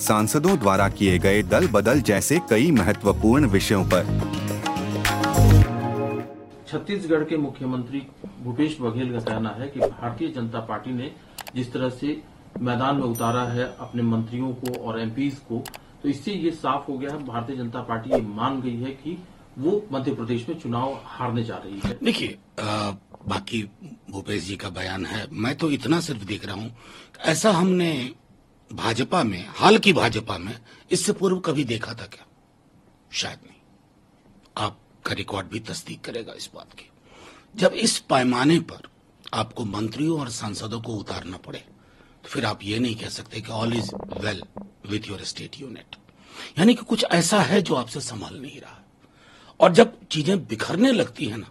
सांसदों द्वारा किए गए दल बदल जैसे कई महत्वपूर्ण विषयों पर। छत्तीसगढ़ के मुख्यमंत्री भूपेश बघेल का कहना है कि भारतीय जनता पार्टी ने जिस तरह से मैदान में उतारा है अपने मंत्रियों को और एमपीज को तो इससे ये साफ़ हो गया है भारतीय जनता पार्टी ये मान गई है कि वो मध्य प्रदेश में चुनाव हारने जा रही है। देखिए बाकी भूपेश जी का बयान है मैं तो इतना सिर्फ़ देख रहा हूँ। ऐसा हमने भाजपा में, हाल की भाजपा में, इससे पूर्व कभी देखा था क्या? शायद नहीं। आपका रिकॉर्ड भी तस्दीक करेगा इस बात की। जब इस पैमाने पर आपको मंत्रियों और सांसदों को उतारना पड़े तो फिर आप ये नहीं कह सकते कि all is well with your state unit यानी कि कुछ ऐसा है जो आपसे संभाल नहीं रहा। और जब चीज़ें बिखरने लगती है ना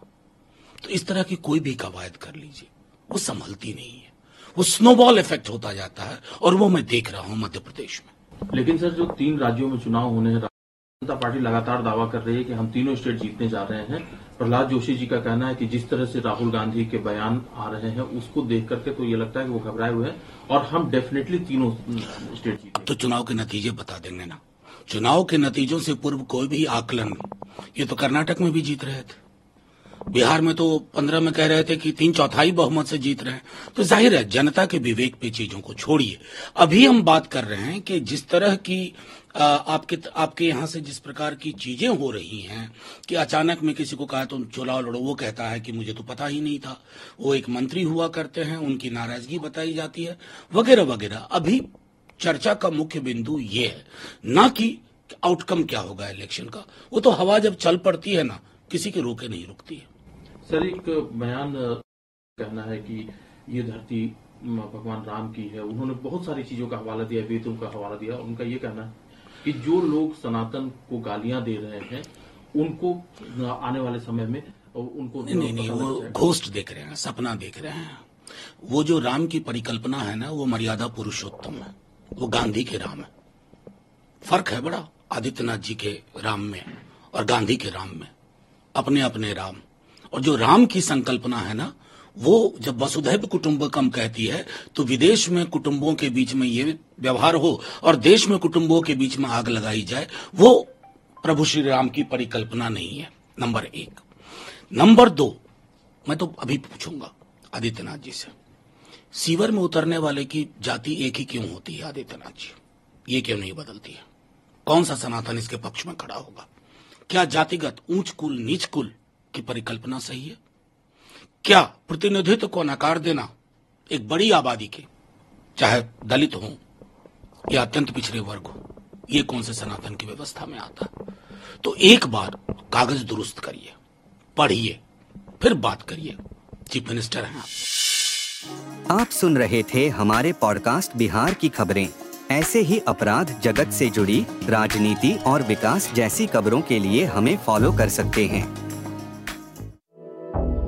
तो इस तरह की कोई भी कवायद कर लीजिए। वो संभलती नहीं है। वो स्नोबॉल इफ़ेक्ट होता जाता है और वो मैं देख रहा हूँ मध्य प्रदेश में। लेकिन सर जो तीन राज्यों में चुनाव होने हैं जनता पार्टी लगातार दावा कर रही है कि हम तीनों स्टेट जीतने जा रहे हैं। प्रहलाद जोशी जी का कहना है कि जिस तरह से राहुल गांधी के बयान आ रहे हैं उसको देख करके तो ये लगता है कि वो घबराए हुए हैं और हम डेफिनेटली तीनों स्टेट जीते तो चुनाव के नतीजे बता देंगे ना। चुनाव के नतीजों से पूर्व कोई भी आकलन ये तो कर्नाटक में भी जीत रहे थे। बिहार में तो पंद्रह में कह रहे थे कि तीन चौथाई बहुमत से जीत रहे हैं। तो ज़ाहिर है, जनता के विवेक पे चीज़ों को छोड़िए। अभी हम बात कर रहे हैं कि जिस तरह की आपके आपके यहाँ से जिस प्रकार की चीज़ें हो रही हैं कि अचानक में किसी को कहा तुम तो चुनाव लड़ो, वो कहता है कि मुझे तो पता ही नहीं था। वो एक मंत्री हुआ करते हैं, उनकी नाराज़गी बताई जाती है, वगैरह वगैरह। अभी चर्चा का मुख्य बिंदु ये है, न कि आउटकम क्या होगा इलेक्शन का। वो तो हवा जब चल पड़ती है ना, किसी के रोके नहीं रुकती है। सर एक बयान कहना है कि ये धरती भगवान राम की है। उन्होंने बहुत सारी चीज़ों का हवाला दिया वेदों का हवाला दिया। उनका ये कहना है कि जो लोग सनातन को गालियाँ दे रहे हैं उनको आने वाले समय में उनको नहीं नहीं, नहीं वो घोस्ट देख रहे हैं सपना देख रहे हैं। वो जो राम की परिकल्पना है ना वो मर्यादा पुरुषोत्तम है। वो गांधी के राम है। फ़र्क है बड़ा आदित्यनाथ जी के राम में और गांधी के राम में। अपने अपने राम। और जो राम की संकल्पना है ना, वो जब वसुधैव कुटुंबकम कहती है तो विदेश में कुटुंबों के बीच में ये व्यवहार हो और देश में कुटुंबों के बीच में आग लगाई जाए, वो प्रभु श्री राम की परिकल्पना नहीं है, नंबर एक। नंबर दो, मैं तो अभी पूछूँगा आदित्यनाथ जी से, सीवर में उतरने वाले की जाति एक ही क्यों होती है आदित्यनाथ जी? ये क्यों नहीं बदलती है? कौन सा सनातन इसके पक्ष में खड़ा होगा? क्या जातिगत ऊंच कुल, नीच कुल की परिकल्पना सही है? क्या प्रतिनिधित्व को नकार देना एक बड़ी आबादी के, चाहे दलित हो या अत्यंत पिछड़े वर्ग हो, ये कौन से सनातन की व्यवस्था में आता तो एक बार कागज़ दुरुस्त करिए, पढ़िए, फिर बात करिए। चीफ मिनिस्टर हैं आप सुन रहे थे हमारे पॉडकास्ट बिहार की खबरें। ऐसे ही अपराध जगत से जुड़ी, राजनीति और विकास जैसी खबरों के लिए हमें फॉलो कर सकते हैं।